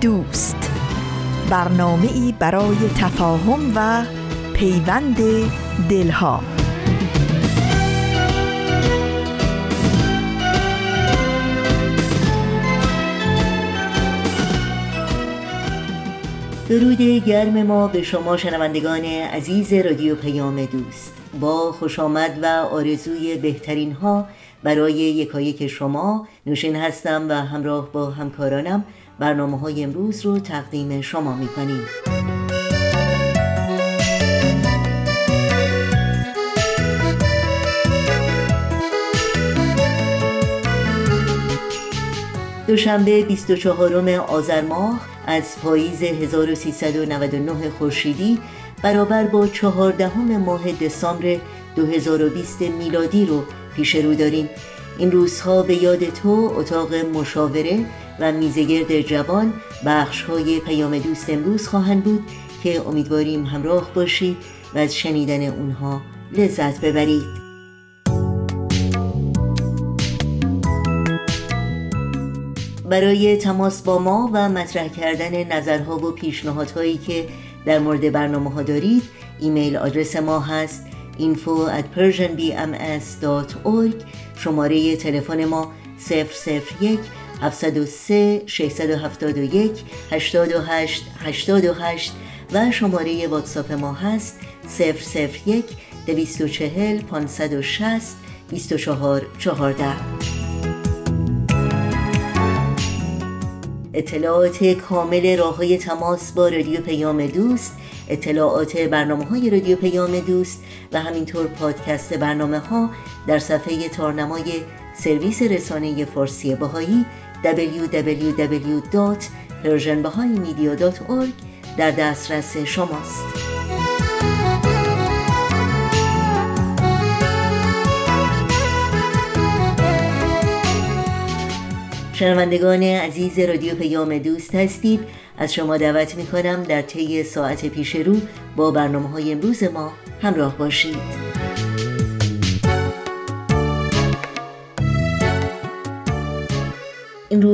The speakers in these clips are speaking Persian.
دوست. برنامه ای برای تفاهم و پیوند دلها. درود گرم ما به شما شنوندگان عزیز رادیو پیام دوست. با خوش آمد و آرزوی بهترین ها برای یکایک شما. نوشین هستم و همراه با همکارانم برنامه های امروز رو تقدیم شما می کنیم. دوشنبه 24 آذر ماه از پاییز 1399 خورشیدی برابر با 14 ماه دسامبر 2020 میلادی رو پیش رو داریم این روزها به یاد تو اتاق مشاوره و میزگرد جوان بخش های پیام دوست امروز خواهند بود که امیدواریم همراه باشید و از شنیدن اونها لذت ببرید. برای تماس با ما و مطرح کردن نظرها و پیشنهادهایی که در مورد برنامه ها دارید ایمیل آدرس ما هست info at persianbms.org شماره تلفن ما 001 703 671 828 828 و شماره واتساپ ما هست 001 240 560 24 14 اطلاعات کامل راه های تماس با رادیو پیام دوست اطلاعات برنامه های رادیو پیام دوست و همینطور پادکست برنامه ها در صفحه تارنمای سرویس رسانه فارسی باهایی www.persianbahaimedia.org در دسترس شماست. شنوندگان عزیز رادیو پیام دوست هستید. از شما دعوت می کنم در طی ساعت پیش رو با برنامه های امروز ما همراه باشید.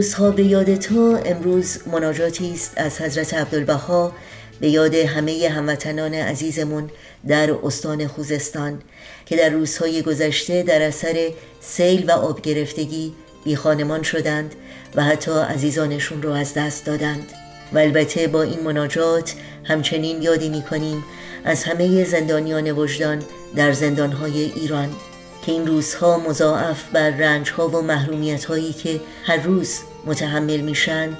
روزها به یاد تو امروز مناجاتی است از حضرت عبدالبها. به یاد همه هموطنان عزیزمون در استان خوزستان که در روزهای گذشته در اثر سیل و آب گرفتگی بی خانمان شدند و حتی عزیزانشون رو از دست دادند. و البته با این مناجات همچنین یادی می کنیم از همه زندانیان وجدان در زندانهای ایران که این روزها مضاعف بر رنجها و محرومیت هایی که هر روز متحمل میشند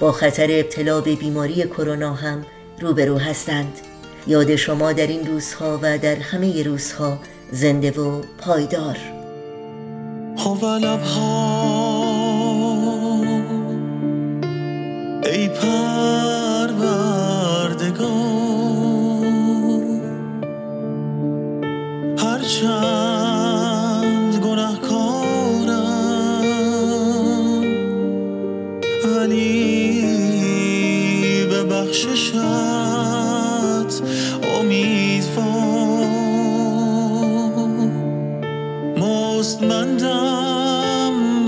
با خطر ابتلا به بیماری کرونا هم روبرو هستند. یاد شما در این روزها و در همه روزها زنده و پایدار. ای پروردگار هر بخششت. امیدوار. مستمندم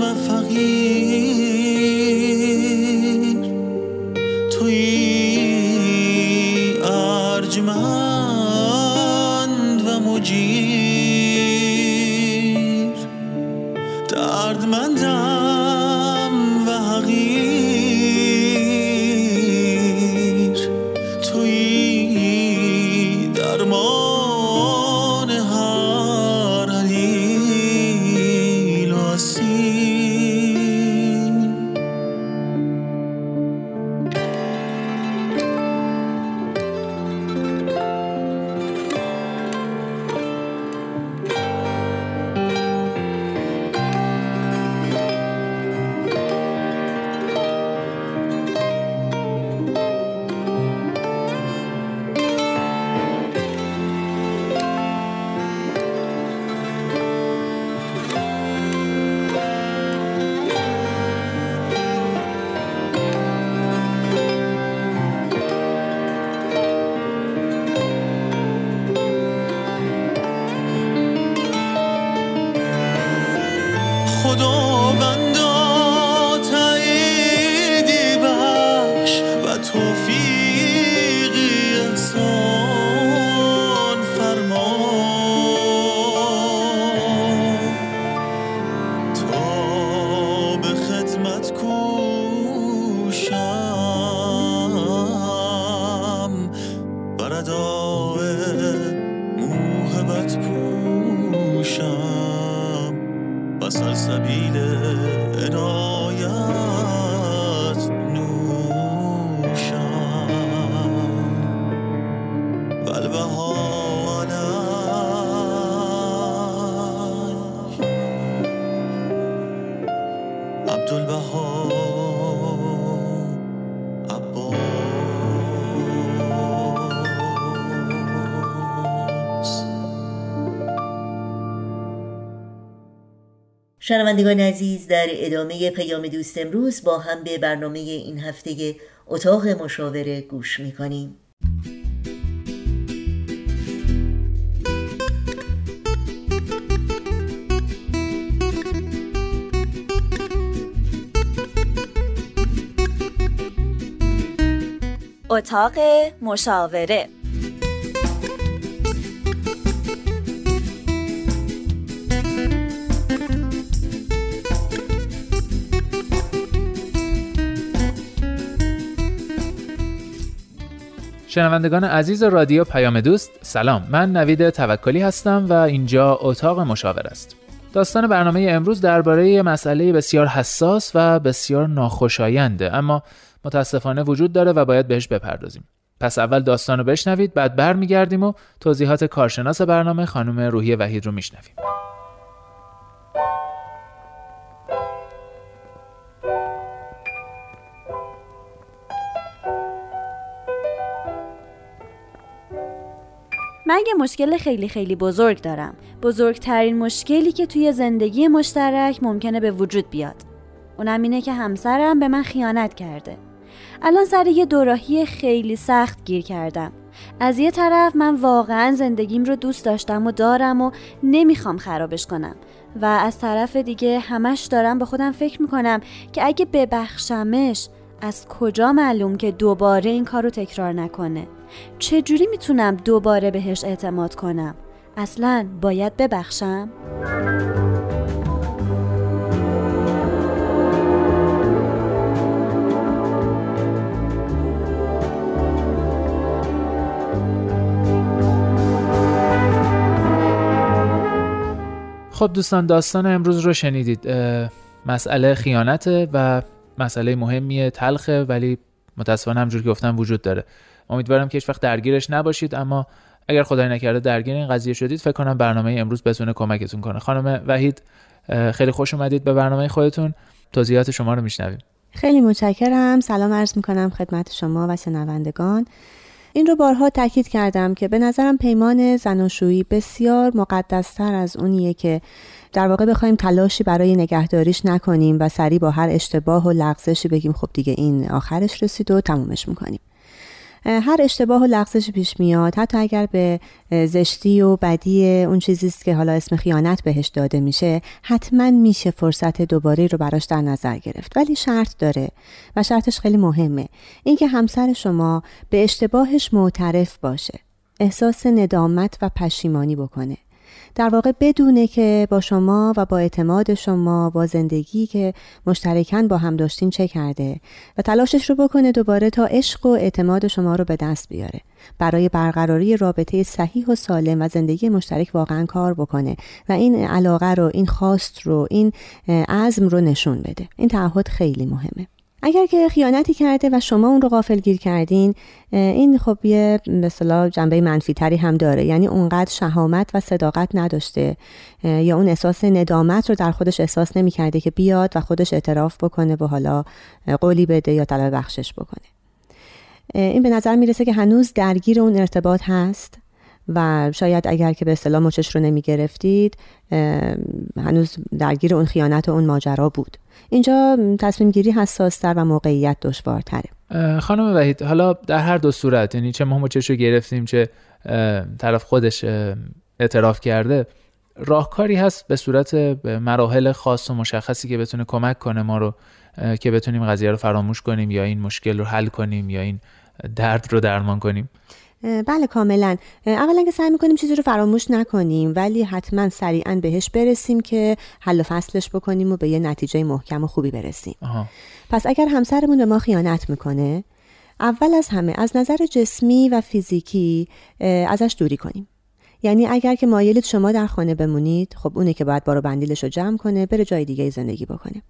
و فقیر. توی ارجمند و مجیر. شنوندگان عزیز در ادامه پیام دوست امروز با هم به برنامه این هفته اتاق مشاوره گوش می‌کنیم. اتاق مشاوره شنوندگان عزیز رادیو پیام دوست سلام. من نوید توکلی هستم و اینجا اتاق مشاور است. داستان برنامه امروز درباره مسئله بسیار حساس و بسیار ناخوشاینده اما متاسفانه وجود داره و باید بهش بپردازیم. پس اول داستان رو بشنوید بعد برمیگردیم و توضیحات کارشناس برنامه خانم روحی وحید رو میشنویم. من یه مشکل خیلی خیلی بزرگ دارم. بزرگترین مشکلی که توی زندگی مشترک ممکنه به وجود بیاد. اونم اینه که همسرم به من خیانت کرده. الان سر یه دوراهی خیلی سخت گیر کردم. از یه طرف من واقعا زندگیم رو دوست داشتم و دارم و نمی‌خوام خرابش کنم. و از طرف دیگه همش دارم به خودم فکر می‌کنم که اگه ببخشمش از کجا معلوم که دوباره این کار رو تکرار نکنه؟ چجوری می‌تونم دوباره بهش اعتماد کنم؟ اصلا باید ببخشم؟ خب دوستان داستان امروز رو شنیدید. مسئله خیانته و مسئله مهمیه تلخه ولی متاسفانه همجور که گفتم وجود داره. امیدوارم که وقت درگیرش نباشید اما اگر خدای نکرده درگیر این قضیه شدید فکر کنم برنامه امروز بتونه کمکتون کنه. خانم وحید خیلی خوش اومدید به برنامه خودتون. توضیحات شما رو میشنویم. خیلی متشکرم. سلام عرض می‌کنم خدمت شما و شنوندگان. این رو بارها تاکید کردم که به نظرم پیمان زناشویی بسیار مقدستر از اونیه که در واقع بخوایم تلاشی برای نگهداریش نکنیم و سریع با هر اشتباه و لغزشی بگیم خب دیگه این آخرش رسید و تمومش می‌کنیم. هر اشتباه و لغزش پیش میاد. حتی اگر به زشتی و بدی اون چیزی است که حالا اسم خیانت بهش داده میشه حتما میشه فرصت دوباره رو براش در نظر گرفت. ولی شرط داره و شرطش خیلی مهمه. اینکه همسر شما به اشتباهش معترف باشه احساس ندامت و پشیمانی بکنه. در واقع بدونه که با شما و با اعتماد شما با زندگی که مشترکن با هم داشتین چه کرده و تلاشش رو بکنه دوباره تا عشق و اعتماد شما رو به دست بیاره. برای برقراری رابطه صحیح و سالم و زندگی مشترک واقعا کار بکنه و این علاقه رو این خواست رو این عزم رو نشون بده. این تعهد خیلی مهمه. اگر که خیانتی کرده و شما اون رو غافل گیر کردین این خب یه به جنبه منفی تری هم داره. یعنی اونقدر شهامت و صداقت نداشته یا اون احساس ندامت رو در خودش احساس نمی کرده که بیاد و خودش اعتراف بکنه و حالا قولی بده یا طلب بخشش بکنه. این به نظر می‌رسه که هنوز درگیر اون ارتباط هست. و شاید اگر که به اصطلاح مچش رو نمی گرفتید هنوز درگیر اون خیانت و اون ماجرا بود. اینجا تصمیم گیری حساستر و موقعیت دشوارتره. خانم وحید حالا در هر دو صورت یعنی چه ما مچش رو گرفتیم چه طرف خودش اعتراف کرده راهکاری هست به صورت مراحل خاص و مشخصی که بتونه کمک کنه ما رو که بتونیم قضیه رو فراموش کنیم یا این مشکل رو حل کنیم یا این درد رو درمان کنیم؟ بله کاملا. اولا که سعی می‌کنیم چیزی رو فراموش نکنیم ولی حتما سریعا بهش برسیم که حل و فصلش بکنیم و به یه نتیجه محکم و خوبی برسیم. پس اگر همسرمون به ما خیانت می‌کنه اول از همه از نظر جسمی و فیزیکی ازش دوری کنیم. یعنی اگر که مایلید شما در خانه بمونید خب اونه که باید بارو بندیلش رو جمع کنه بره جای دیگه زندگی بکنه.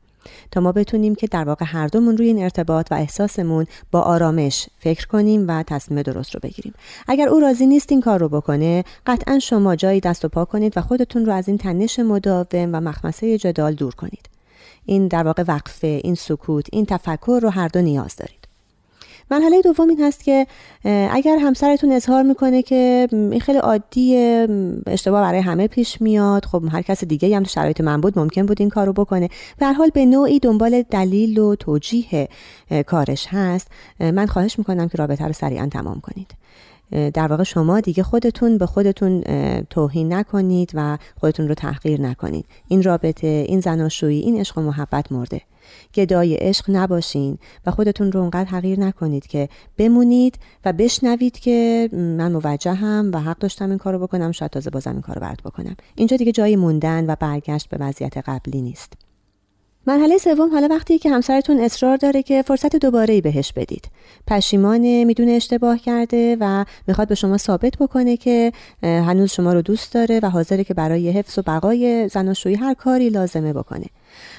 تا ما بتونیم که در واقع هر دومون روی این ارتباط و احساسمون با آرامش فکر کنیم و تصمیم درست رو بگیریم. اگر او راضی نیست این کار رو بکنه قطعا شما جایی دست و پا کنید و خودتون رو از این تنش مداوم و مخمسه جدال دور کنید. این در واقع وقفه این سکوت این تفکر رو هر دو نیاز دارید. مرحله دوم این هست که اگر همسرتون اظهار می‌کنه که این خیلی عادی اشتباه برای همه پیش میاد خب هر کس دیگه هم شرایط من بود ممکن بود این کارو بکنه. به هر حال به نوعی دنبال دلیل و توجیه کارش هست. من خواهش می‌کنم که رابطه رو سریعا تمام کنید. در واقع شما دیگه خودتون به خودتون توهین نکنید و خودتون رو تحقیر نکنید. این رابطه این زناشویی این عشق و محبت مرده. گدای عشق نباشین و خودتون رو اونقدر حقیر نکنید که بمونید و بشنوید که من موجهم و حق داشتم این کارو بکنم شاید تازه بازم این کارو برات بکنم. اینجا دیگه جای موندن و برگشت به وضعیت قبلی نیست. مرحله سوم حالا وقتی که همسرتون اصرار داره که فرصت دوباره ای بهش بدید. پشیمانه می‌دونه اشتباه کرده و می‌خواد به شما ثابت بکنه که هنوز شما رو دوست داره و حاضره که برای حفظ و بقای زناشویی هر کاری لازمه بکنه.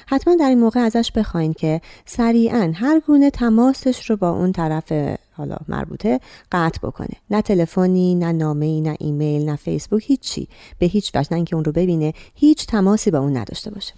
حتما در این موقع ازش بخواین که سریعا هر گونه تماسش رو با اون طرف حالا مربوطه قطع بکنه. نه تلفنی نه نامه نه ایمیل نه فیسبوک هیچی. به هیچ وجه. نه اینکه اون رو ببینه هیچ تماسی با اون نداشته باشه.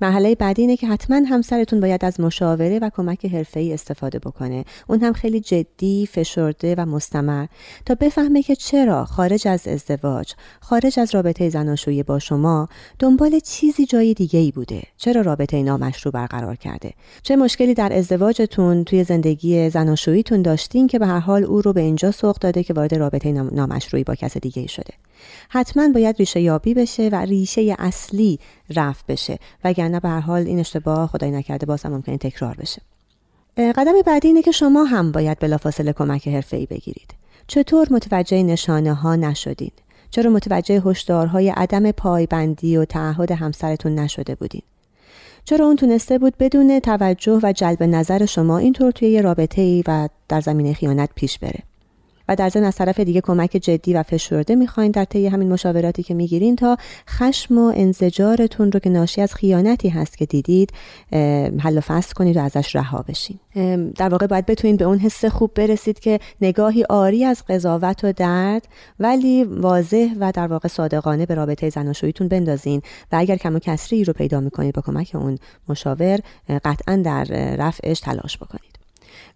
مرحله بعدی اینه که حتما همسرتون باید از مشاوره و کمک حرفه‌ای استفاده بکنه. اون هم خیلی جدی فشرده و مستمر. تا بفهمه که چرا خارج از ازدواج خارج از رابطه زناشویی با شما دنبال چیزی جای دیگه ای بوده. چرا رابطه نامشروع برقرار کرده؟ چه مشکلی در ازدواجتون توی زندگی زناشوییتون داشتین که به هر حال او رو به اینجا سوق داده که وارد رابطه نامشروعی با کس دیگه شده؟ حتما باید ریشه یابی بشه و ریشه اصلی رفت بشه وگرنه به هر حال این اشتباه خدای نکرده باز هم ممکنه تکرار بشه. قدم بعدی اینه که شما هم باید بلافاصله کمک حرفه‌ای بگیرید. چطور متوجه نشانه ها نشدین؟ چرا متوجه هشدارهای عدم پایبندی و تعهد همسرتون نشده بودین؟ چرا اون تونسته بود بدون توجه و جلب نظر شما اینطور توی یه رابطه ای و در زمینه خیانت پیش بره؟ و در ضمن از طرف دیگه کمک جدی و فشرده می‌خواین در طی همین مشاوراتی که می‌گیرین تا خشم و انزجارتون رو که ناشی از خیانتی هست که دیدید حل و فصل کنید و ازش رها بشین. در واقع باید بتونید به اون حس خوب برسید که نگاهی آری از قضاوت و درد ولی واضح و در واقع صادقانه به رابطه زناشوییتون بندازین و اگر کم و کسری رو پیدا می‌کنید با کمک اون مشاور قطعا در رفعش تلاش بکنید.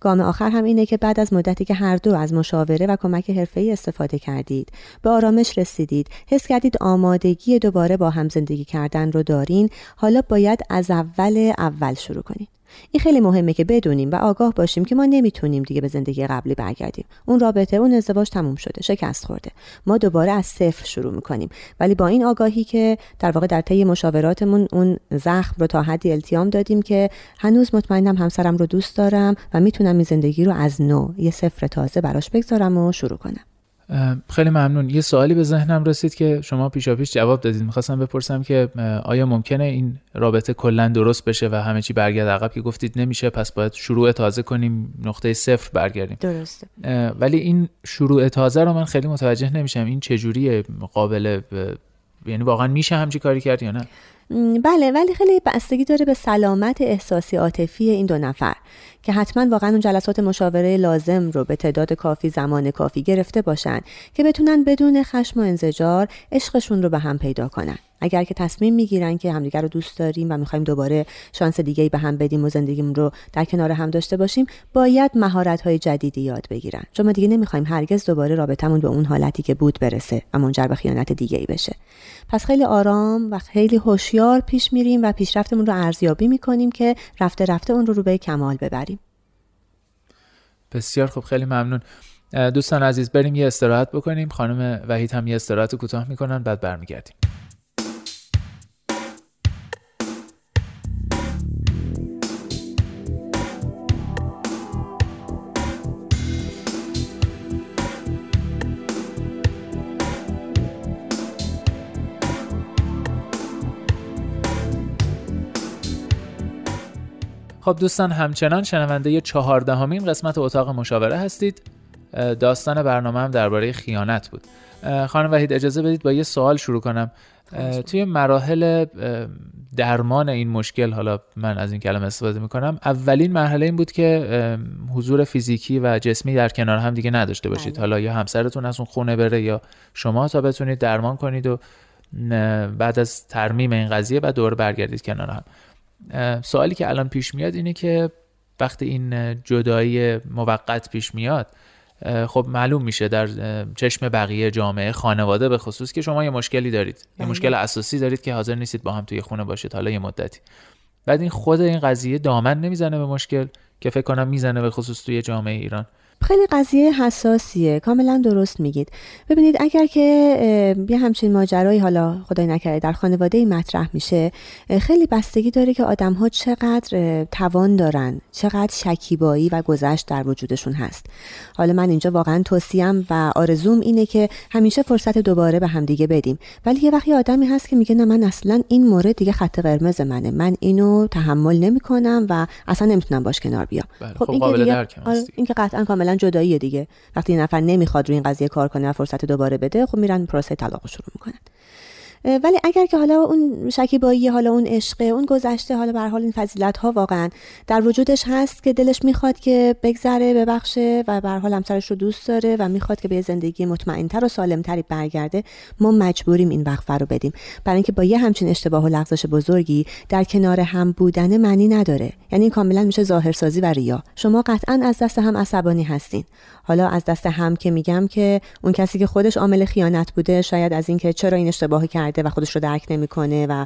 گام آخر هم اینه که بعد از مدتی که هر دو از مشاوره و کمک حرفه‌ای استفاده کردید به آرامش رسیدید حس کردید آمادگی دوباره با هم زندگی کردن رو دارین حالا باید از اول اول شروع کنید این خیلی مهمه که بدونیم و آگاه باشیم که ما نمی‌تونیم دیگه به زندگی قبلی برگردیم. اون رابطه اون ازدواج تموم شده شکست خورده. ما دوباره از صفر شروع می‌کنیم. ولی با این آگاهی که در واقع در طی مشاوراتمون اون زخم رو تا حدی التیام دادیم که هنوز مطمئنم همسرم رو دوست دارم و می‌تونم این زندگی رو از نو یه صفر تازه براش بگذارم و شروع کنم. خیلی ممنون. یه سوالی به ذهنم رسید که شما پیشا پیش جواب دادید. می‌خواستم بپرسم که آیا ممکنه این رابطه کلا درست بشه و همه چی برگرد عقب که گفتید نمیشه پس باید شروع تازه کنیم نقطه صفر برگردیم. درسته. ولی این شروع تازه رو من خیلی متوجه نمیشم. این چجوریه؟ قابل یعنی واقعا میشه همچی کاری کرد یا نه؟ بله ولی خیلی بستگی داره به سلامت احساسی عاطفی این دو نفر. که حتما واقعا اون جلسات مشاوره لازم رو به تعداد کافی زمان کافی گرفته باشن که بتونن بدون خشم و انزجار عشقشون رو به هم پیدا کنن. اگر که تصمیم می‌گیرن که همدیگر رو دوست داریم و می‌خوایم دوباره شانس دیگه به هم بدیم و زندگیمون رو در کنار هم داشته باشیم باید مهارت های جدیدی یاد بگیرن. چون ما دیگه نمی‌خوایم هرگز دوباره رابطمون به اون حالتی که بود برسه و منجر به خیانت دیگه ای بشه. پس خیلی آرام و خیلی هوشیار پیش میریم و پیشرفتمون رو ارزیابی می‌کنیم که رفته رفته اون رو رو به کمال ببریم. بسیار خوب خیلی ممنون. دوستان عزیز بریم یه استراحت بکنیم. خانم وحید هم یه استراحت کوتاه می‌کنن بعد برمیگردیم. خب دوستان همچنان شنونده چهاردهمین قسمت اتاق مشاوره هستید. داستان برنامه هم درباره خیانت بود. خانم وحید اجازه بدید با یه سوال شروع کنم. توی مراحل درمان این مشکل حالا من از این کلمه استفاده می‌کنم اولین مرحله این بود که حضور فیزیکی و جسمی در کنار هم دیگه نداشته باشید. بله. حالا یا همسرتون از اون خونه بره یا شما تا بتونید درمان کنید و بعد از ترمیم این قضیه بعد دوباره برگردید کنار هم. سوالی که الان پیش میاد اینه که وقتی این جدایی موقت پیش میاد خب معلوم میشه در چشم بقیه جامعه خانواده به خصوص که شما یه مشکلی دارید. یه بله. مشکل اساسی دارید که حاضر نیستید با هم توی خونه باشید حالا یه مدتی. بعد این خود این قضیه دامن نمی‌زنه به مشکل که فکر کنم می‌زنه به خصوص توی جامعه ایران. خیلی قضیه حساسیه. کاملا درست میگید. ببینید اگر که یه همچین ماجرایی حالا خدای نکرده در خانواده مطرح میشه خیلی بستگی داره که آدم ها چقدر توان دارن چقدر شکیبایی و گذشت در وجودشون هست. حالا من اینجا واقعا توصیم و آرزوم اینه که همیشه فرصت دوباره به همدیگه بدیم. ولی یه وقتی آدمی هست که میگه نه من اصلا این مورد دیگه خط قرمز منه. من اینو تحمل نمی‌کنم و اصلا نمی‌تونم باش کنار بیام. بله، خب, خب این که آره، این که قطعا کاملا جدایی دیگه. وقتی نفر نمی‌خواد روی این قضیه کار کنه و فرصت دوباره بده خب میرن پروسه طلاق شروع می‌کنن. ولی اگر که حالا اون شکیبایی حالا اون عشق اون گذشته حالا به حال این فضیلت ها واقعا در وجودش هست که دلش می‌خواد که بگذره ببخشه و به حال همسرش رو دوست داره و می‌خواد که به زندگی مطمئنتر و سالمتری برگرده ما مجبوریم این وقفه رو بدیم. برای اینکه با یه همچین اشتباه و لغزش بزرگی در کنار هم بودن معنی نداره. یعنی این کاملا میشه ظاهرسازی و ریا. شما قطعا از دست هم عصبانی هستین. حالا از دست هم که میگم که اون کسی که خودش عامل خیانت بوده شاید از اینکه چرا این اشتباه کرده و خودش رو درک نمی‌کنه و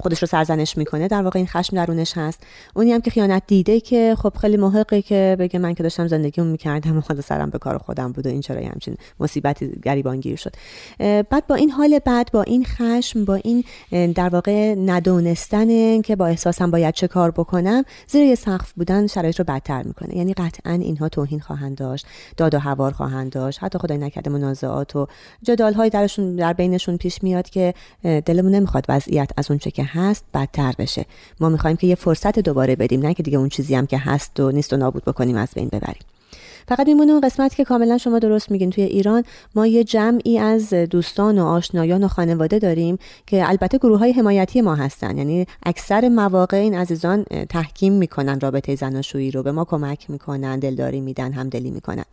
خودش رو سرزنش می‌کنه در واقع این خشم درونش هست. اونی هم که خیانت دیده که خب خیلی محقه که بگه من که داشتم زندگیمو می‌کردم و خدا سرم به کار خودم بود و این چرا همچین مصیبتی گریبانگیر شد. بعد با این حال بعد با این خشم با این در واقع ندونستن که با احساسم باید چه کار بکنم زیر یه سقف بودن شرایط رو بدتر می‌کنه. یعنی قطعا اینها توهین خواهند داشت داد و هوار خواهند داشت. حتی خدای نکرده منازعات و جدال های درشون در بینشون پیش میاد که دلمون نمی‌خواد وضعیت از اونچه که هست بدتر بشه. ما می‌خوایم که یه فرصت دوباره بدیم نه که دیگه اون چیزی هم که هست و نیست و نابود بکنیم از بین ببریم. فقط میمونه اون قسمت که کاملا شما درست میگین. توی ایران ما یه جمعی از دوستان و آشنایان و خانواده داریم که البته گروه های حمایتی ما هستن. یعنی اکثر مواقع این عزیزان تحکیم می‌کنن رابطه زناشویی رو به ما کمک می‌کنن دلداری میدن همدلی می‌کنن.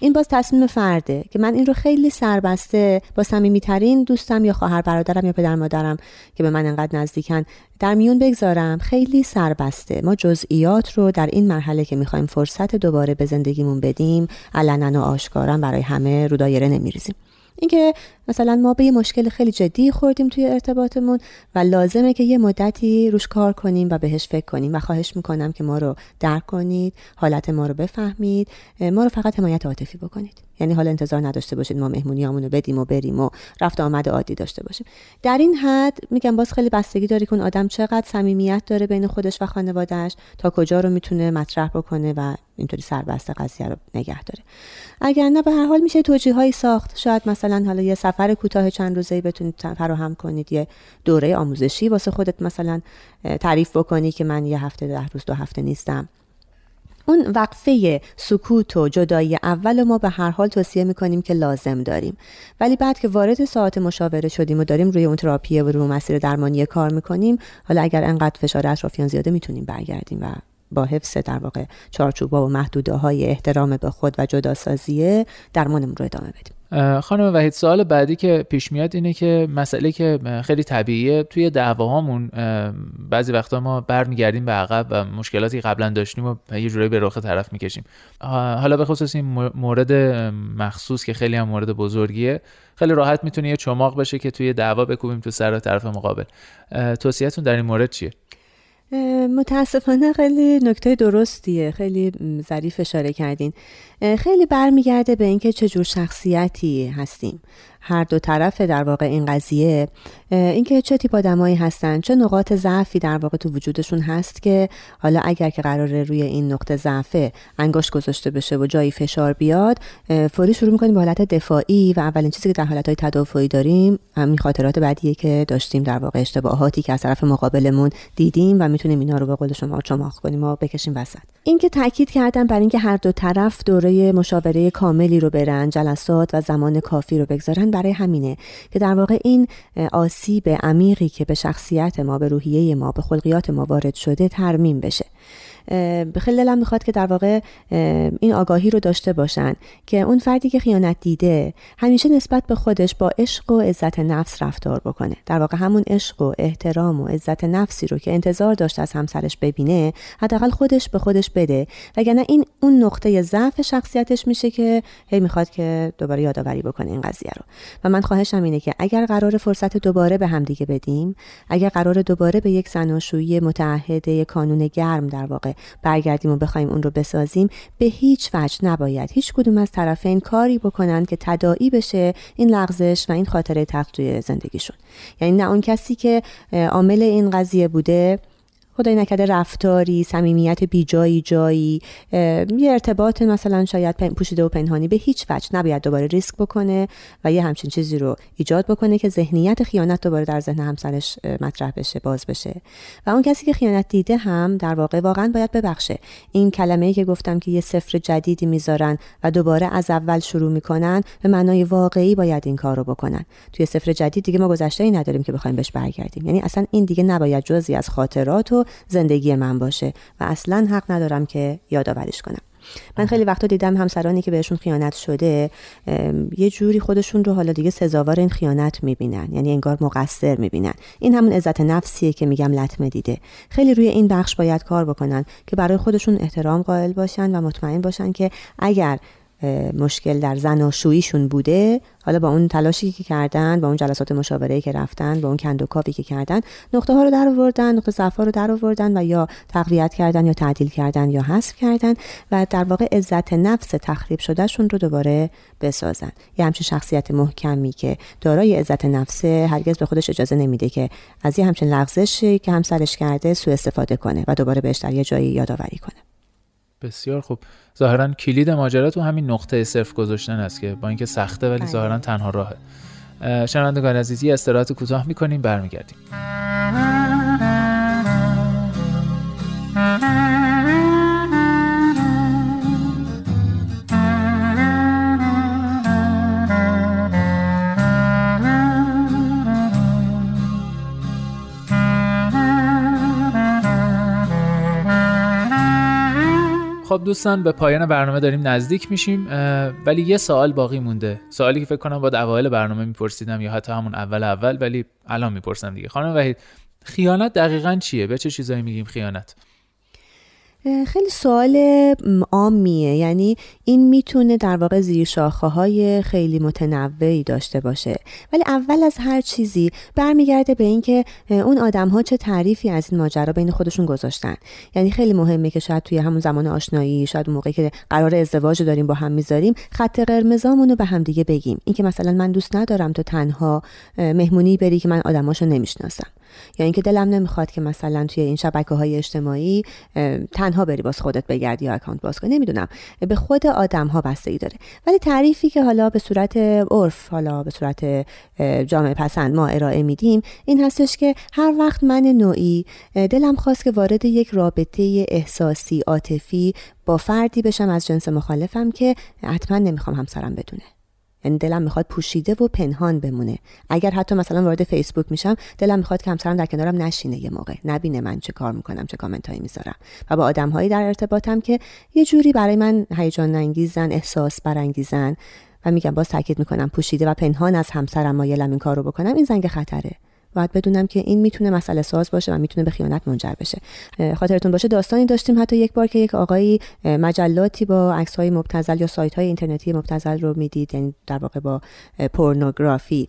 این باز تصمیم فرده که من این رو خیلی سربسته با صمیمیترین دوستم یا خواهر برادرم یا پدر مادرم که به من انقدر نزدیکن در میون بگذارم. خیلی سربسته. ما جزئیات رو در این مرحله که می‌خوایم فرصت دوباره به زندگیمون بدیم علنا و آشکارا برای همه رو دایره نمیریزیم. اینکه مثلا ما به یه مشکل خیلی جدی خوردیم توی ارتباطمون و لازمه که یه مدتی روش کار کنیم و بهش فکر کنیم و خواهش می‌کنم که ما رو درک کنید حالت ما رو بفهمید ما رو فقط حمایت عاطفی بکنید. یعنی حالا انتظار نداشته باشید ما مهمونیامون رو بدیم و بریم و رفت آمد عادی داشته باشیم. در این حد میگم باز خیلی بستگی داره که اون آدم چقدر صمیمیت داره بین خودش و خانوادهش تا کجا رو می‌تونه مطرح بکنه و اینطوری سربسته قضیه رو نگه داره. اگر نه به هر حال میشه توجیه ساخت. شاید مثلا حالا یه سفر کوتاه چند روزه بتونید فراهم کنید یه دوره آموزشی واسه خودت مثلا تعریف بکنی که من یه هفته ده روز دو هفته نیستم. اون وقفه سکوت و جدایی اول ما به هر حال توصیه می‌کنیم که لازم داریم. ولی بعد که وارد ساعت مشاوره شدیم و داریم روی اون تراپیه و روی مسیر درمانی کار می‌کنیم حالا اگر انقدر فشار اطرافیان زیاده می‌تونیم برگردیم و با حفظ در واقع چارچوبا و محدوده های احترام به خود و جداسازیه درمانمون رو ادامه بدیم. خانم وحید سوال بعدی که پیش میاد اینه که مسئله که خیلی طبیعیه توی دعواهامون بعضی وقتا ما برمیگردیم به عقب و مشکلاتی قبلا داشتیم و یه جورایی به رخ طرف می‌کشیم. حالا به خصوص این مورد مخصوص که خیلی هم مورد بزرگیه خیلی راحت می‌تونه یه چماق بشه که توی دعوا بکوبیم تو سر طرف مقابل. توصیهتون در این مورد چیه؟ متاسفانه خیلی نکته درستیه. خیلی ظریف اشاره کردین. خیلی برمیگرده به اینکه چه جور شخصیتی هستیم. هر دو طرف در واقع این قضیه اینکه چه تیپ آدمایی هستن چه نقاط ضعفی در واقع تو وجودشون هست که حالا اگر که قراره روی این نقطه ضعف انگشت گذاشته بشه و جایی فشار بیاد فوری شروع می‌کنیم به حالت دفاعی و اولین چیزی که در حالت های تدافعی داریم همین خاطرات بعدیه که داشتیم در واقع اشتباهاتی که از طرف مقابلمون دیدیم و می‌تونیم اینا رو به قول شما چماق کنیم و بکشیم وسط. اینکه تاکید کردم بر اینکه هر دو طرف دوره مشاوره کاملی رو برن جلسات و زمان کافی رو بگذارن برای همینه که در واقع این آسیب عمیقی که به شخصیت ما به روحیه ما به خلقیات ما وارد شده ترمیم بشه. خیلی دلم می‌خواد که در واقع این آگاهی رو داشته باشن که اون فردی که خیانت دیده همیشه نسبت به خودش با عشق و عزت نفس رفتار بکنه. در واقع همون عشق و احترام و عزت نفسی رو که انتظار داشته از همسرش ببینه حداقل خودش به خودش بده. وگرنه این اون نقطه ضعف شخصیتش میشه که هی می‌خواد که دوباره یادآوری بکنه این قضیه رو. و من خواهشم اینه که اگر قرار فرصت دوباره به همدیگه بدیم اگر قرار دوباره به یک زناشویی متعهده کانون گرم در واقع برگردیم و بخوایم اون رو بسازیم به هیچ وجه نباید. هیچ کدوم از طرفین کاری بکنن که تداعی بشه این لغزش و این خاطره تخت توی زندگیشون. یعنی نه اون کسی که عامل این قضیه بوده خدای نکرده رفتاری صمیمیت بی جایی یه ارتباط مثلا شاید پوشیده و پنهانی به هیچ وجه نباید دوباره ریسک بکنه و یه همچین چیزی رو ایجاد بکنه که ذهنیت خیانت دوباره در ذهن همسرش مطرح بشه باز بشه. و اون کسی که خیانت دیده هم در واقع واقعا باید ببخشه. این کلمه ای که گفتم که یه سفر جدیدی می‌ذارن و دوباره از اول شروع می‌کنن به معنای واقعی باید این کار رو بکنن. توی سفر جدید دیگه ما گذشته ای نداریم که بخوایم بهش برگردیم. یعنی اصلا این دیگه نباید جزی از خاطرات و زندگی من باشه و اصلا حق ندارم که یادآوریش کنم. من خیلی وقتا دیدم همسرانی که بهشون خیانت شده یه جوری خودشون رو حالا دیگه سزاوار این خیانت می‌بینن یعنی انگار مقصر می‌بینن. این همون عزت نفسیه که میگم لطمه دیده. خیلی روی این بخش باید کار بکنن که برای خودشون احترام قائل باشن و مطمئن باشن که اگر مشکل در زناشوییشون بوده. حالا با اون تلاشی که کردن با اون جلسات مشاوره که رفتن با اون کندوکاوی که کردن نقطه ها رو در آوردن نقطه ضعف رو در آوردن و یا تقویت کردن یا تعدیل کردن یا حذف کردن و در واقع عزت نفس تخریب شدهشون رو دوباره بسازن. یه همچین شخصیت محکمی که دارای عزت نفس هرگز به خودش اجازه نمیده که از یه همچین لغزشی که همسرش کرده سوء استفاده کنه و دوباره بهش در یه جایی یادآوری کنه. بسیار خوب. ظاهرا کلید ماجرا تو همین نقطه صرف گذاشتن است که با اینکه سخته ولی بله. ظاهرا تنها راهه. شنوندگان عزیزی استراحت کوتاه می‌کنیم برمیگردیم. خب دوستان به پایان برنامه داریم نزدیک میشیم ولی یه سوال باقی مونده. سوالی که فکر کنم با اوایل برنامه میپرسیدم یا حتی همون اول اول ولی الان می‌پرسم دیگه. خانم وحید خیانت دقیقا چیه؟ به چه چیزایی میگیم خیانت؟ خیلی سوال عامیه. یعنی این می‌تونه در واقع زیر شاخه های خیلی متنوعی داشته باشه. ولی اول از هر چیزی برمیگرده به اینکه اون آدم ها چه تعریفی از این ماجرا بین خودشون گذاشتن. یعنی خیلی مهمه که شاید توی همون زمان آشنایی شاید موقعی که قرار ازدواج داریم با هم می‌ذاریم خط قرمزامون رو به هم دیگه بگیم. اینکه مثلا من دوست ندارم تو تنها مهمونی بری که من آدماشو نمی‌شناسم. یا اینکه دلم نمی‌خواد که مثلا توی این شبکه های اجتماعی تنها بری باز خودت بگردی یا اکانت باز کنی. نمی‌دونم. به خود آدم ها بستگی داره. ولی تعریفی که حالا به صورت عرف حالا به صورت جامعه پسند ما ارائه میدیم این هستش که هر وقت من نوعی دلم خواست که وارد یک رابطه احساسی عاطفی با فردی بشم از جنس مخالفم که حتما نمی‌خوام همسرم بدونه. یعنی دلم می‌خواد پوشیده و پنهان بمونه. اگر حتی مثلا وارد فیسبوک میشم دلم می‌خواد که همسرم در کنارم نشینه یه موقع. نبینه من چه کار می‌کنم چه کامنت هایی می‌ذارم. و با آدم هایی در ارتباطم که یه جوری برای من هیجان انگیزن احساس برانگیزن و میگم باز تاکید می‌کنم پوشیده و پنهان از همسرم مایلم این کار رو بکنم این زنگ خطره. باید بدونم که این می‌تونه مسئله ساز باشه و می‌تونه به خیانت منجر بشه. خاطرتون باشه داستانی داشتیم حتی یک بار که یک آقایی مجلاتی با عکس های مبتذل یا سایت های اینترنتی مبتذل رو می‌دید یعنی در واقع با پورنوگرافی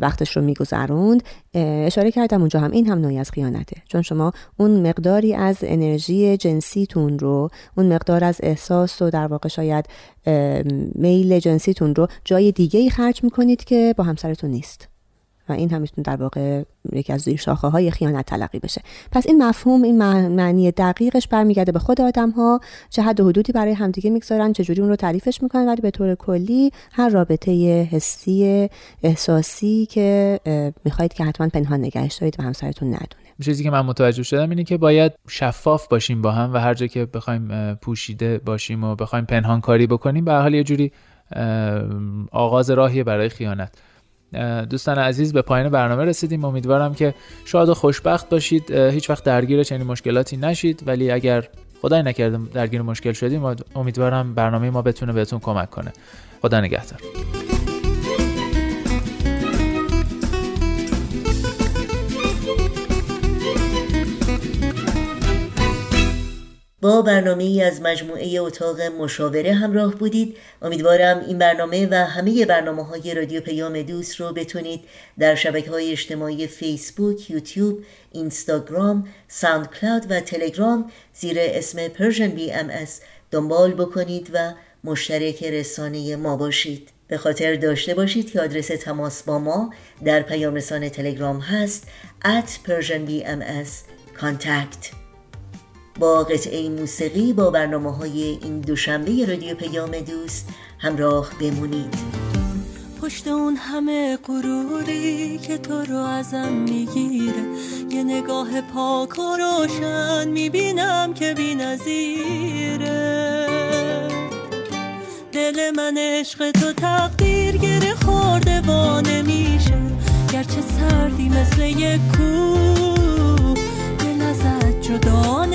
وقتش رو میگذروند. اشاره کردم اونجا هم این هم نوعی از خیانته. چون شما اون مقداری از انرژی جنسیتون رو اون مقدار از احساس و در واقع شاید میل جنسیتون رو جای دیگه ای خرج می‌کنید که با همسرتون نیست. و این هم می‌تونه در واقع یکی از زیر شاخه های خیانت تلقی بشه. پس این مفهوم این معنی دقیقش برمیگرده به خود آدم ها چه حد و حدودی برای همدیگه می‌گذارن چه جوری اون رو تعریفش می‌کنن ولی به طور کلی هر رابطه حسی احساسی که می‌خواهید که حتما پنهان نگهش دارید و همسرتون ندونه. چیزی که من متوجه شدم اینه که باید شفاف باشیم با هم و هر جا که بخوایم پوشیده باشیم و بخوایم پنهان کاری بکنیم به حال یه جوری آغاز راهیه برای خیانت. دوستان عزیز به پایان برنامه رسیدیم. امیدوارم که شاد و خوشبخت باشید. هیچ وقت درگیر چنین مشکلاتی نشید. ولی اگر خدای نکرده درگیر مشکل شدیم امیدوارم برنامه ما بتونه بهتون کمک کنه. خدا نگهدار. با برنامه ای از مجموعه اتاق مشاوره همراه بودید. امیدوارم این برنامه و همه برنامه های رادیو پیام دوست رو بتونید در شبکه های اجتماعی فیسبوک، یوتیوب، اینستاگرام، ساوند کلاود و تلگرام زیر اسم بی ام دنبال بکنید و مشترک رسانه ما باشید. به خاطر داشته باشید که آدرس تماس با ما در پیام رسانه تلگرام هست at persianbms contact. با قطعه موسیقی با برنامه های این دوشنبه رادیو پیام دوست همراه بمونید. پشت اون همه غروری که تو رو ازم می‌گیره یه نگاه پاک و روشن می‌بینم که بی نظیره. دل من عشق تو تقدیر گره خورده و نمیشه گرچه سردی مثل یک کوه دل ازت جدا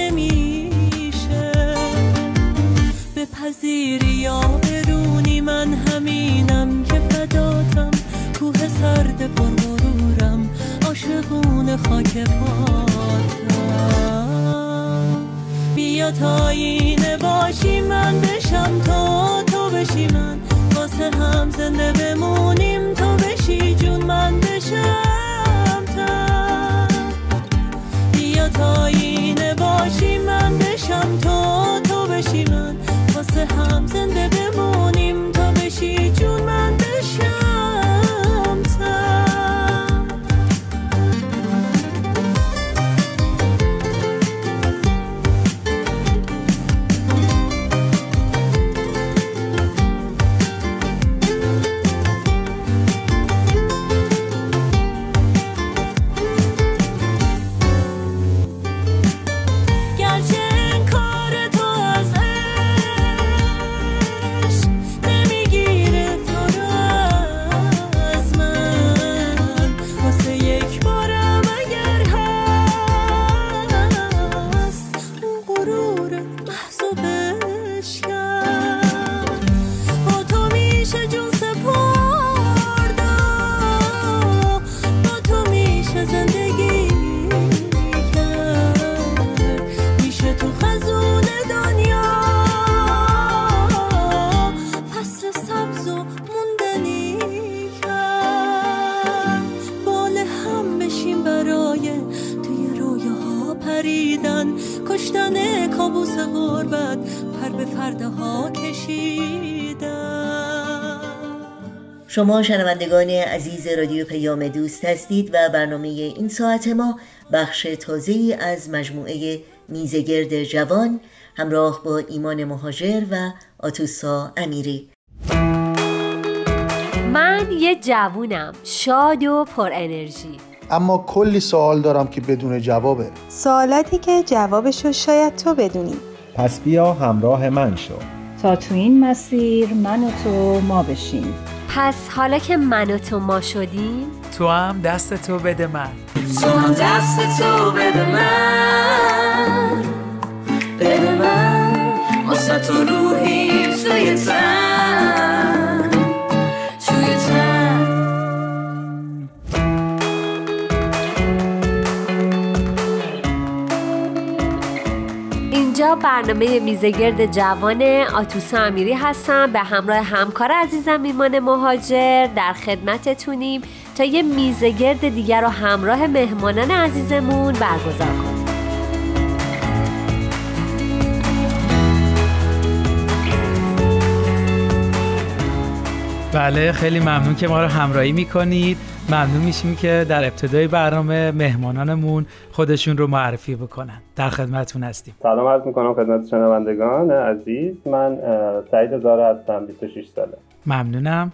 بپذیری یا برونی من همینم که فداتم. کوه سرد پرغرورم عاشقون خاک پاتم. بیا تا اینه باشی من بشم تو تو بشی من. واسه هم زنده بمونیم تو بشی جون من بشم تا. بیا تا اینه باشی من بشم تو تو بشی من. واسه هم زنده بمونیم شما شنوندگان عزیز رادیو پیام دوست هستید و برنامه این ساعت ما بخش تازه از مجموعه میزگرد جوان همراه با ایمان مهاجر و آتوسا امیری. من یه جوونم شاد و پر انرژی. اما کلی سوال دارم که بدون جوابه. سوالاتی که جوابشو شاید تو بدونی. پس بیا همراه من شو. تا تو این مسیر من و تو ما بشیم. پس حالا که من و تو ما شدیم تو هم دست تو بده من. تو هم دست تو بده من. بده من. واسه تو روحی توی تن. اینجا برنامه میزگرد جوان آتوسا امیری هستم. به همراه همکار عزیزم ایمان مهاجر در خدمتتونیم تا یه میزگرد دیگر رو همراه مهمانان عزیزمون برگزار کنیم. بله خیلی ممنون که ما رو همراهی می‌کنید. ممنون میشیم که در ابتدای برنامه مهمانانمون خودشون رو معرفی بکنن. در خدمتون هستیم. سلام عرض می‌کنم خدمت شنوندگان عزیز. من سعید زاره هستم 26 ساله. ممنونم.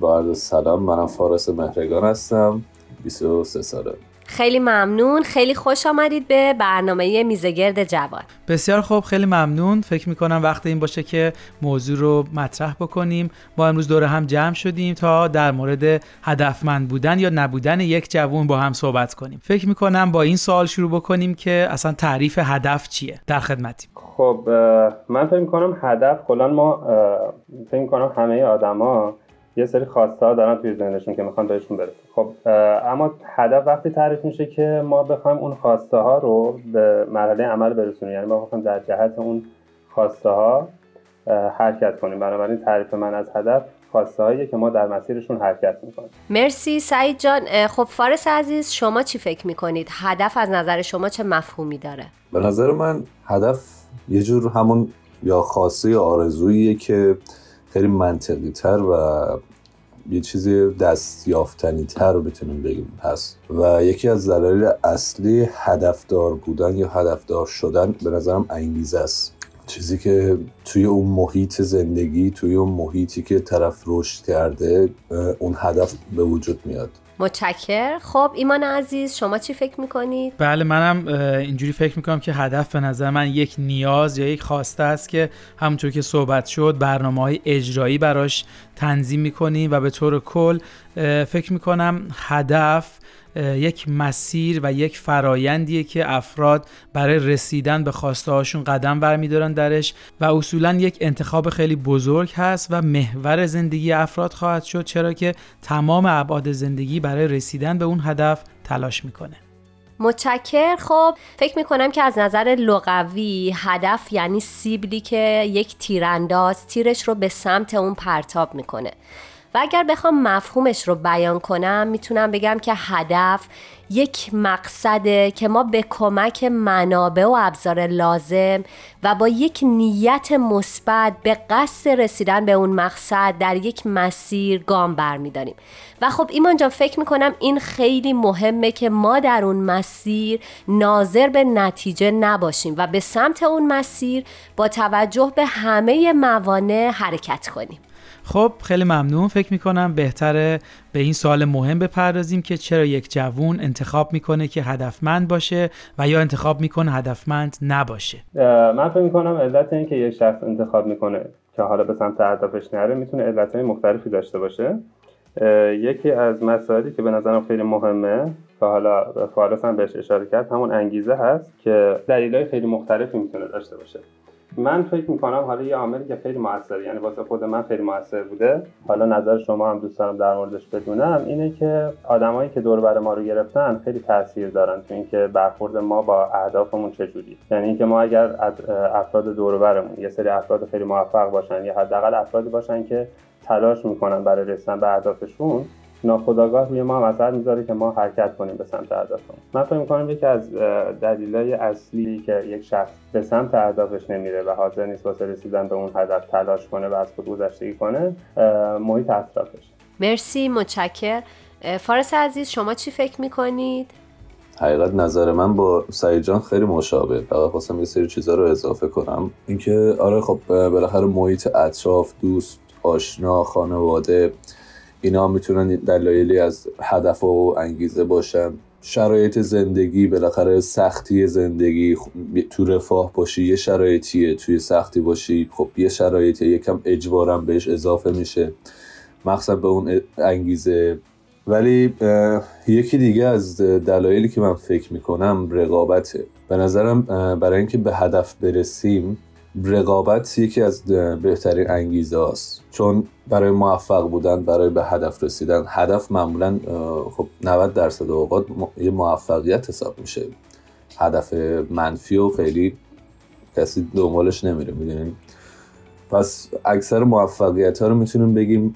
با عرض سلام منم فارس مهرگان هستم 23 ساله. خیلی ممنون. خیلی خوش آمدید به برنامه میزگرد جوان. بسیار خوب خیلی ممنون. فکر می‌کنم وقت این باشه که موضوع رو مطرح بکنیم. ما امروز دور هم جمع شدیم تا در مورد هدفمند بودن یا نبودن یک جوان با هم صحبت کنیم. فکر می‌کنم با این سوال شروع بکنیم که اصلا تعریف هدف چیه در خدمتیم. خب من فکر می‌کنم هدف کلا ما فکر می‌کنم همه آدما یه سری خواسته ها دارن توی ذهنشون که می‌خوان بهشون برسن. خب اما هدف وقتی تعریف میشه که ما بخوایم اون خواسته ها رو به مرحله عمل برسونیم یعنی ما بخوایم در جهت اون خواسته ها حرکت کنیم. بنابراین تعریف من از هدف خواسته هایی که ما در مسیرشون حرکت می‌کنیم. مرسی سعید جان. خب فارس عزیز شما چی فکر می‌کنید؟ هدف از نظر شما چه مفهومی داره؟ به نظر من هدف یه جور همون یا خواسته یا آرزوییه که خیلی منطقی تر و یه چیزی دستیافتنی تر رو بتونیم بگیم. هست و یکی از دلایل اصلی هدفدار بودن یا هدفدار شدن به نظرم انگیزه است. چیزی که توی اون محیط زندگی توی اون محیطی که طرف رشد کرده اون هدف به وجود میاد. متشکر خب ایمان عزیز شما چی فکر می‌کنید؟ بله منم اینجوری فکر می‌کنم که هدف به نظر من یک نیاز یا یک خواسته است که همونطور که صحبت شد برنامه های اجرایی براش تنظیم می‌کنیم و به طور کل فکر می‌کنم هدف یک مسیر و یک فرایندیه که افراد برای رسیدن به خواسته هاشون قدم برمیدارن درش و اصولا یک انتخاب خیلی بزرگ هست و محور زندگی افراد خواهد شد چرا که تمام ابعاد زندگی برای رسیدن به اون هدف تلاش می‌کنه. متشکر خب فکر می‌کنم که از نظر لغوی هدف یعنی سیبلی که یک تیرانداز تیرش رو به سمت اون پرتاب می‌کنه. و اگر بخوام مفهومش رو بیان کنم می‌تونم بگم که هدف یک مقصده که ما به کمک منابع و ابزار لازم و با یک نیت مثبت به قصد رسیدن به اون مقصد در یک مسیر گام برمیداریم. و خب ایمان جان فکر می‌کنم این خیلی مهمه که ما در اون مسیر ناظر به نتیجه نباشیم و به سمت اون مسیر با توجه به همه موانع حرکت کنیم. خب خیلی ممنون. فکر می‌کنم بهتره به این سوال مهم بپردازیم که چرا یک جوون انتخاب می‌کنه که هدفمند باشه و یا انتخاب می‌کنه هدفمند نباشه. من فکر می‌کنم علت این که یک شخص انتخاب می‌کنه که حالا به سمت هدفش نره می‌تونه علتهای مختلفی داشته باشه. یکی از مسائلی که به نظرم خیلی مهمه که حالا فارس هم بهش اشاره کرد همون انگیزه هست که دلیلهای خیلی مختلفی می‌تونه داشته باشه. من فکر می‌کنم حالا یه عاملی که خیلی موثر یعنی واسه خود من خیلی موثر بوده. حالا نظر شما هم دوست دارم در موردش بدونم اینه که آدمایی که دور بر ما رو گرفتن خیلی تاثیر دارن تو اینکه برخورد ما با اهدافمون چجوری یعنی اینکه ما اگر افراد دور برمون یه سری افراد خیلی موفق باشن یا حداقل افرادی باشن که تلاش می‌کنن برای رسیدن به اهدافشون ناخداگاه روی ما هم اثر می‌ذاره که ما حرکت کنیم به سمت اهدافمون. من فکر می‌کنم یکی از دلایل اصلی که یک شخص به سمت اهدافش نمیره و حاضر نیست واسه رسیدن به اون هدف تلاش کنه و از خود گذشتگی کنه محیط اطرافش مرسی متشکر. فارس عزیز شما چی فکر می‌کنید؟ حقیقت نظر من با سعید جان خیلی مشابه. فقط خواستم یه سری چیزا رو اضافه کنم. اینکه آره خب بالاخره محیط اطراف دوست آشنا خانواده اینا می‌تونن دلایلی از هدف و انگیزه باشن. شرایط زندگی بالاخره سختی زندگی تو رفاه باشی یه شرایطیه توی سختی باشی. خب یه شرایطی یکم اجبارم بهش اضافه میشه. مقصد به اون انگیزه. ولی یکی دیگه از دلایلی که من فکر می‌کنم رقابته. به نظرم برای اینکه به هدف برسیم رقابت یکی از بهترین انگیزه است چون برای موفق بودن برای به هدف رسیدن هدف معمولا خب 90 درصد اوقات یه موفقیت حساب میشه. هدف منفی و خیلی کسی دنبالش نمیره می‌دونیم؟ پس اکثر موفقیت ها رو می‌تونیم بگیم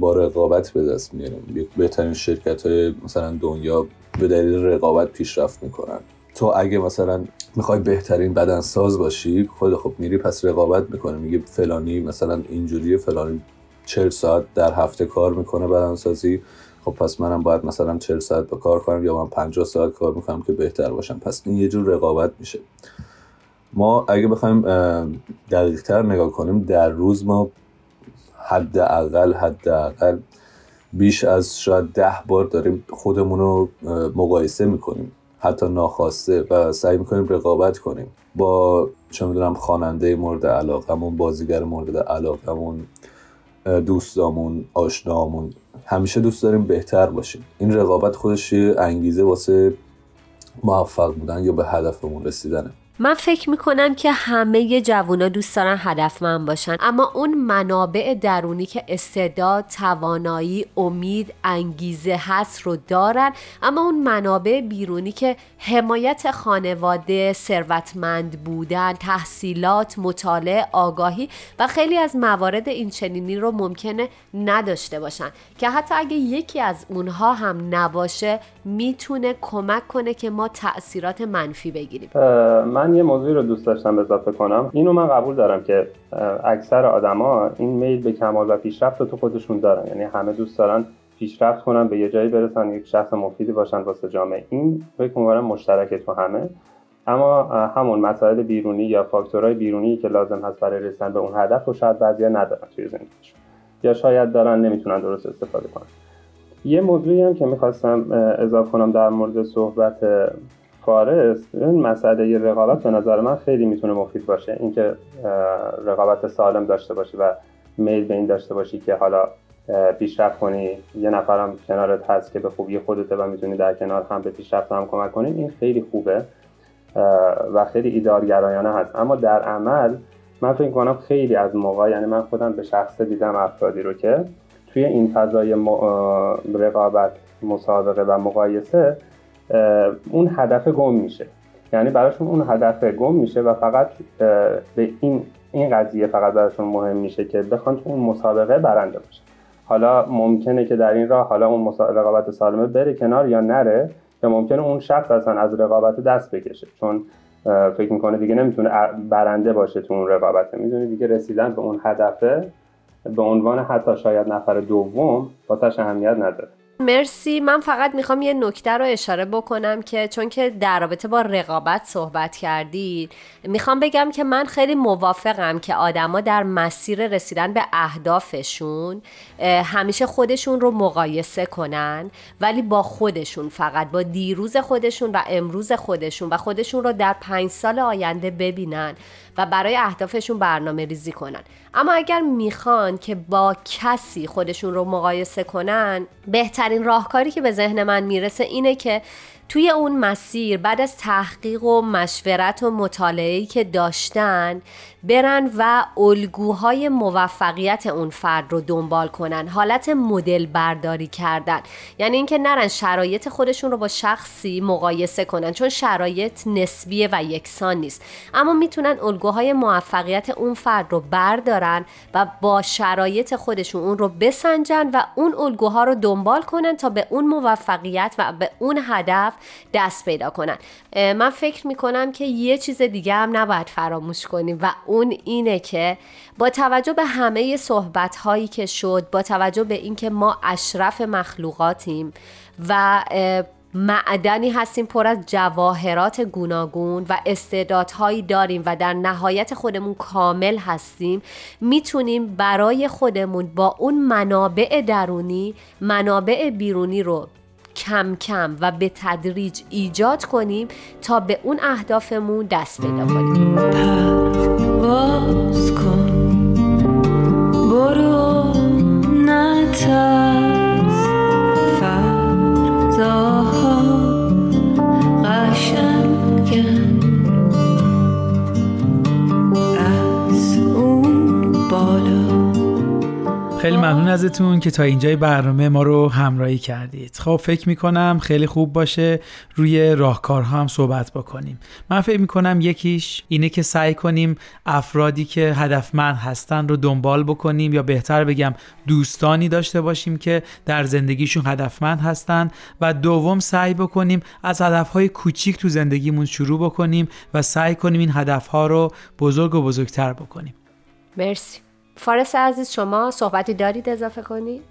با رقابت به دست میاریم بهترین شرکت های مثلا دنیا به دلیل رقابت پیشرفت می‌کنن. تو اگه مثلا می‌خوای بهترین بدن ساز باشی خود خب میری پس رقابت می‌کنه میگه فلانی مثلا اینجوری فلانی 40 ساعت در هفته کار می‌کنه بدنسازی خب پس منم باید مثلا 40 ساعت به کار کنم یا من 50 ساعت کار می‌کنم که بهتر باشم. پس این یه جور رقابت میشه. ما اگه بخوایم دقیق تر نگاه کنیم در روز ما حداقل حداقل بیش از شاید ده بار داریم خودمون رو مقایسه می‌کنیم. حتی ناخواسته و سعی می‌کنیم رقابت کنیم. با چه می‌دونم خواننده مورد علاقمون بازیگر مورد علاقمون دوستامون آشنامون همیشه دوست داریم بهتر باشیم. این رقابت خودش انگیزه واسه موفق بودن یا به هدفمون رسیدنه. من فکر می‌کنم که همه جوونا دوست دارن هدفمند باشن اما اون منابع درونی که استعداد، توانایی، امید، انگیزه هست رو دارن. اما اون منابع بیرونی که حمایت خانواده، ثروتمند بودن، تحصیلات، مطالعه، آگاهی و خیلی از موارد این چنینی رو ممکنه نداشته باشن. که حتی اگه یکی از اونها هم نباشه می‌تونه کمک کنه که ما تاثیرات منفی بگیریم. من یه موضوعی رو دوست داشتم اضافه کنم. اینو من قبول دارم که اکثر آدما این میل به کمال و پیشرفت رو تو خودشون دارن. یعنی همه دوست دارن پیشرفت کنن به یه جایی برسن یک شخص مفیدی باشن واسه جامعه. این فکر می‌کنم مشترک تو همه. اما همون مسائل بیرونی یا فاکتورهای بیرونی که لازم هست برای رسیدن به اون هدف رو شاید بعضیا ندارن توی زندگیشون. یا شاید دارن نمی‌تونن درست استفاده کنن. یه موضوعی هم که می‌خواستم اضافه کنم در مورد صحبت فارست این مسئله رقابت به نظر من خیلی می‌تونه مفید باشه. اینکه رقابت سالم داشته باشی و میل به این داشته باشی که حالا پیشرفت کنی. یه نفرم کنارت هست که به خوبی خودته و می‌تونی در کنار هم به پیشرفت هم کمک کنی. این خیلی خوبه و خیلی ایدارگرایانه هست. اما در عمل من فکر کنم خیلی از موقع یعنی من خودم به شخصه دیدم افرادی رو که توی این فضای رقابت مسابقه و مقایسه اون هدف گم میشه. یعنی براشون اون هدف گم میشه و فقط به این این قضیه فقط براشون مهم میشه که بخوان تو اون مسابقه برنده باشه حالا ممکنه که در این راه حالا اون رقابت سالمه بره کنار یا نره یا ممکنه اون شخص اصلا از رقابت دست بکشه. چون فکر می‌کنه دیگه نمی‌تونه برنده باشه تو اون رقابت. می‌دونی دیگه رسیدن به اون هدفه به عنوان حتی شاید نفر دوم واسش اهمیت نداره. مرسی. من فقط می‌خوام یه نکته رو اشاره بکنم که چون که در رابطه با رقابت صحبت کردید می‌خوام بگم که من خیلی موافقم که آدما در مسیر رسیدن به اهدافشون همیشه خودشون رو مقایسه کنن ولی با خودشون فقط با دیروز خودشون و امروز خودشون و خودشون رو در پنج سال آینده ببینن و برای اهدافشون برنامه ریزی کنن. اما اگر می‌خوان که با کسی خودشون رو مقایسه کنن بهترین راهکاری که به ذهن من می‌رسه اینه که توی اون مسیر بعد از تحقیق و مشورت و مطالعه‌ای که داشتن برن و الگوهای موفقیت اون فرد رو دنبال کنن حالت مدل برداری کردن. یعنی اینکه نرن شرایط خودشون رو با شخصی مقایسه کنن چون شرایط نسبیه و یکسان نیست. اما می‌تونن الگوهای موفقیت اون فرد رو بردارن و با شرایط خودشون اون رو بسنجن و اون الگوها رو دنبال کنن تا به اون موفقیت و به اون هدف دست پیدا کنن. من فکر می‌کنم که یه چیز دیگه هم نباید فراموش کنیم و اون اینه که با توجه به همه صحبت هایی که شد با توجه به اینکه ما اشرف مخلوقاتیم و معدنی هستیم پر از جواهرات گوناگون و استعدادهایی داریم و در نهایت خودمون کامل هستیم می‌تونیم برای خودمون با اون منابع درونی منابع بیرونی رو کم کم و به تدریج ایجاد کنیم تا به اون اهدافمون دست پیدا کنیم. پرواز خیلی ممنون ازتون که تا اینجای برنامه ما رو همراهی کردید. خب فکر می‌کنم خیلی خوب باشه روی راهکارها هم صحبت بکنیم. من فکر می‌کنم یکیش اینه که سعی کنیم افرادی که هدفمند هستن رو دنبال بکنیم یا بهتر بگم دوستانی داشته باشیم که در زندگیشون هدفمند هستن و دوم سعی بکنیم از هدفهای کوچیک تو زندگیمون شروع بکنیم و سعی کنیم این هدفها رو بزرگ و بزرگتر بکنیم. مرسی. فارس عزیز شما صحبتی دارید اضافه کنید؟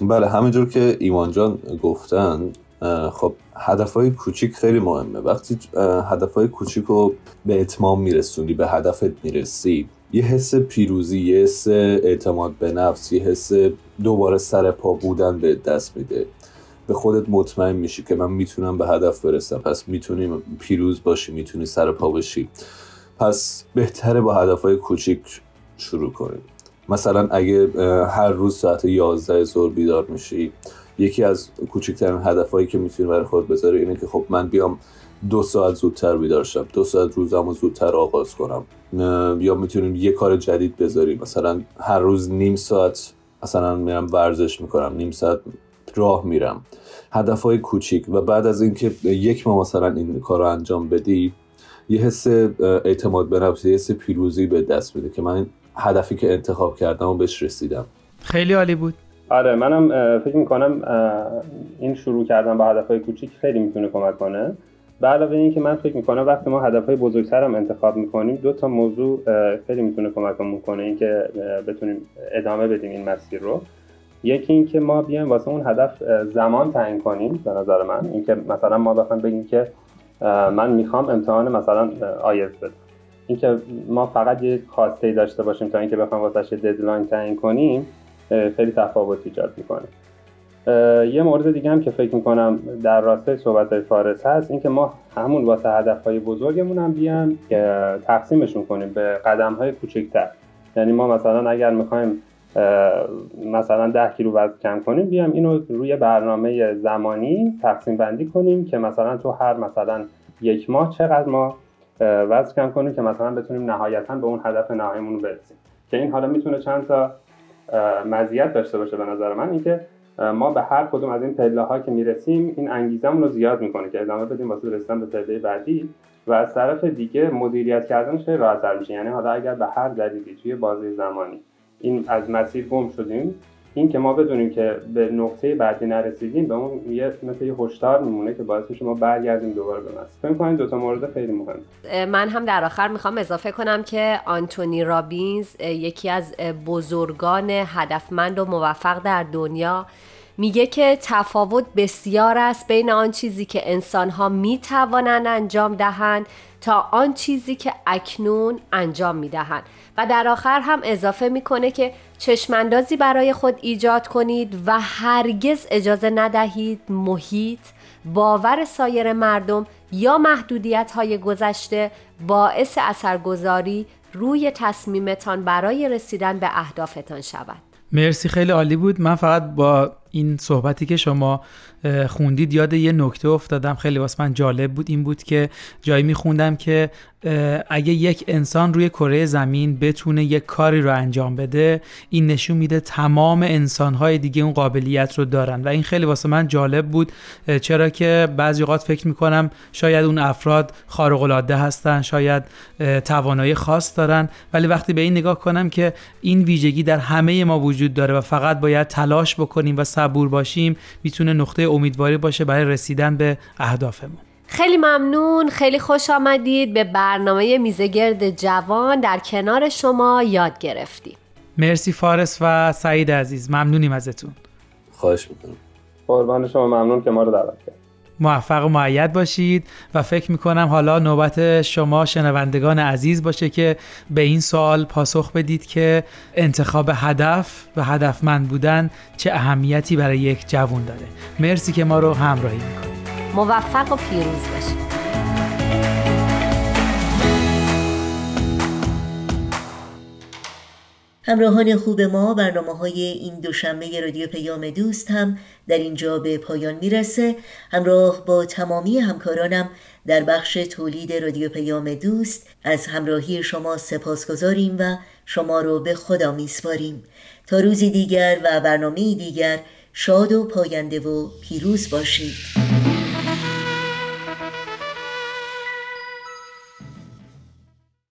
بله همینجور که ایمان جان گفتن خب هدفهای کوچیک خیلی مهمه. وقتی هدفهای کوچیک رو به اتمام میرسونی به هدفت می‌رسی یه حس پیروزی یه حس اعتماد به نفس یه حس دوباره سر پا بودن به دست میده. به خودت مطمئن میشی که من می‌تونم به هدف برسم. پس می‌تونیم پیروز باشی می‌تونی سر پا بشی. پس بهتره با هدفهای کوچیک شروع کنیم. مثلا اگه هر روز ساعت 11 ظهر بیدار میشی یکی از کوچکترین هدفهایی که می‌تونی برای خود بذاری اینه که خب من بیام دو ساعت زودتر بیدار شم دو ساعت روزم رو زودتر آغاز کنم. یا می‌تونیم یه کار جدید بذاریم. مثلا هر روز نیم ساعت مثلا میرم ورزش می‌کنم نیم ساعت راه میرم. هدف های کوچیک و بعد از اینکه یک ما مثلا این کار رو انجام بدی یه حس اعتماد به نفس یه حس پیروزی به دست میده که من هدفی که انتخاب کردم و بهش رسیدم. خیلی عالی بود. آره منم فکر می‌کنم این شروع کردن با هدف های کوچیک خیلی می‌تونه کمک کنه. به علاوه این که من فکر می‌کنم وقتی ما هدف های بزرگتر هم انتخاب می‌کنیم دو تا موضوع خیلی می‌تونه کمکمون کنه اینکه بتونیم ادامه بدیم این مسیر رو. یکی اینکه ما بیایم واسه اون هدف زمان تعیین کنیم به نظر من. اینکه مثلا ما بخوایم بگیم که من می‌خوام امتحان مثلا آیز بدم. اینکه ما فقط یه خواسته داشته باشیم تا اینکه بخوایم واسه ددلاین تعیین کنیم خیلی تفاوت ایجاد می‌کنه. یه مورد دیگه هم که فکر می‌کنم در راستای صحبت های فارس هست اینکه ما همون واسه هدف های بزرگمون هم بیام تقسیمشون کنیم به قدم های کوچکتر. یعنی ما مثلا اگر می‌خوایم مثلا ده کیلو وزن کم کنیم بیام اینو روی برنامه زمانی تقسیم بندی کنیم که مثلا تو هر مثلا یک ماه چقدر ما وزن کم کنیم که مثلا بتونیم نهایتا به اون هدف نهاییمون برسیم. که این حالا می‌تونه چند تا مزیت داشته باشه به نظر من. اینکه ما به هر کدوم از این پله ها که می‌رسیم این انگیزمون رو زیاد می‌کنه که ادامه بدیم واسه رسیدن به پله بعدی و از طرف دیگه مدیریت کردنش خیلی راحت‌تر میشه. یعنی حالا اگر به هر دلیلی توی بازی زمانی این از مسیر گم شدیم این که ما بدونیم که به نقطه بعدی نرسیدیم به اون یه مثل یه هشدار میمونه که باعث میشه ما برگردیم دوباره به مسیر فکر کنید دو تا مورد خیلی مهم من هم در آخر می‌خوام اضافه کنم که آنتونی رابینز یکی از بزرگان هدفمند و موفق در دنیا میگه که تفاوت بسیار است بین آن چیزی که انسانها می‌توانند انجام دهند تا آن چیزی که اکنون انجام می‌دهند. و در آخر هم اضافه می‌کنه که چشماندازی برای خود ایجاد کنید و هرگز اجازه ندهید محیط باور سایر مردم یا محدودیت های گذشته باعث اثرگذاری روی تصمیمتان برای رسیدن به اهدافتان شود. مرسی خیلی عالی بود. من فقط با این صحبتی که شما خوندید یاد یه نکته افتادم. خیلی واسه من جالب بود. این بود که جایی میخوندم که اگه یک انسان روی کره زمین بتونه یک کاری رو انجام بده این نشون میده تمام انسانهای دیگه اون قابلیت رو دارن. و این خیلی واسه من جالب بود. چرا که بعضی اوقات فکر می‌کنم شاید اون افراد خارق العاده هستن شاید توانایی خاص دارن. ولی وقتی به این نگاه کنم که این ویژگی در همه ما وجود داره و فقط باید تلاش بکنیم و صبور باشیم می‌تونه نقطه امیدواری باشه برای رسیدن به اهدافمون. خیلی ممنون. خیلی خوش آمدید. به برنامه میزگرد جوان در کنار شما یاد گرفتیم. مرسی فارس و سعید عزیز. ممنونیم ازتون. خواهش می‌کنم. قربان شما. ممنون که ما رو دعوت کرد موفق و معید باشید و فکر می‌کنم حالا نوبت شما شنوندگان عزیز باشه که به این سوال پاسخ بدید که انتخاب هدف و هدفمند بودن چه اهمیتی برای یک جوان داره. مرسی که ما رو همراهی می‌کنید. موفق و پیروز باشید. همراهان خوب ما برنامه های این دوشنبه رادیو پیام دوست هم در اینجا به پایان می‌رسه. همراه با تمامی همکارانم در بخش تولید رادیو پیام دوست از همراهی شما سپاس گذاریم و شما رو به خدا میسپاریم. تا روزی دیگر و برنامه دیگر شاد و پاینده و پیروز باشید.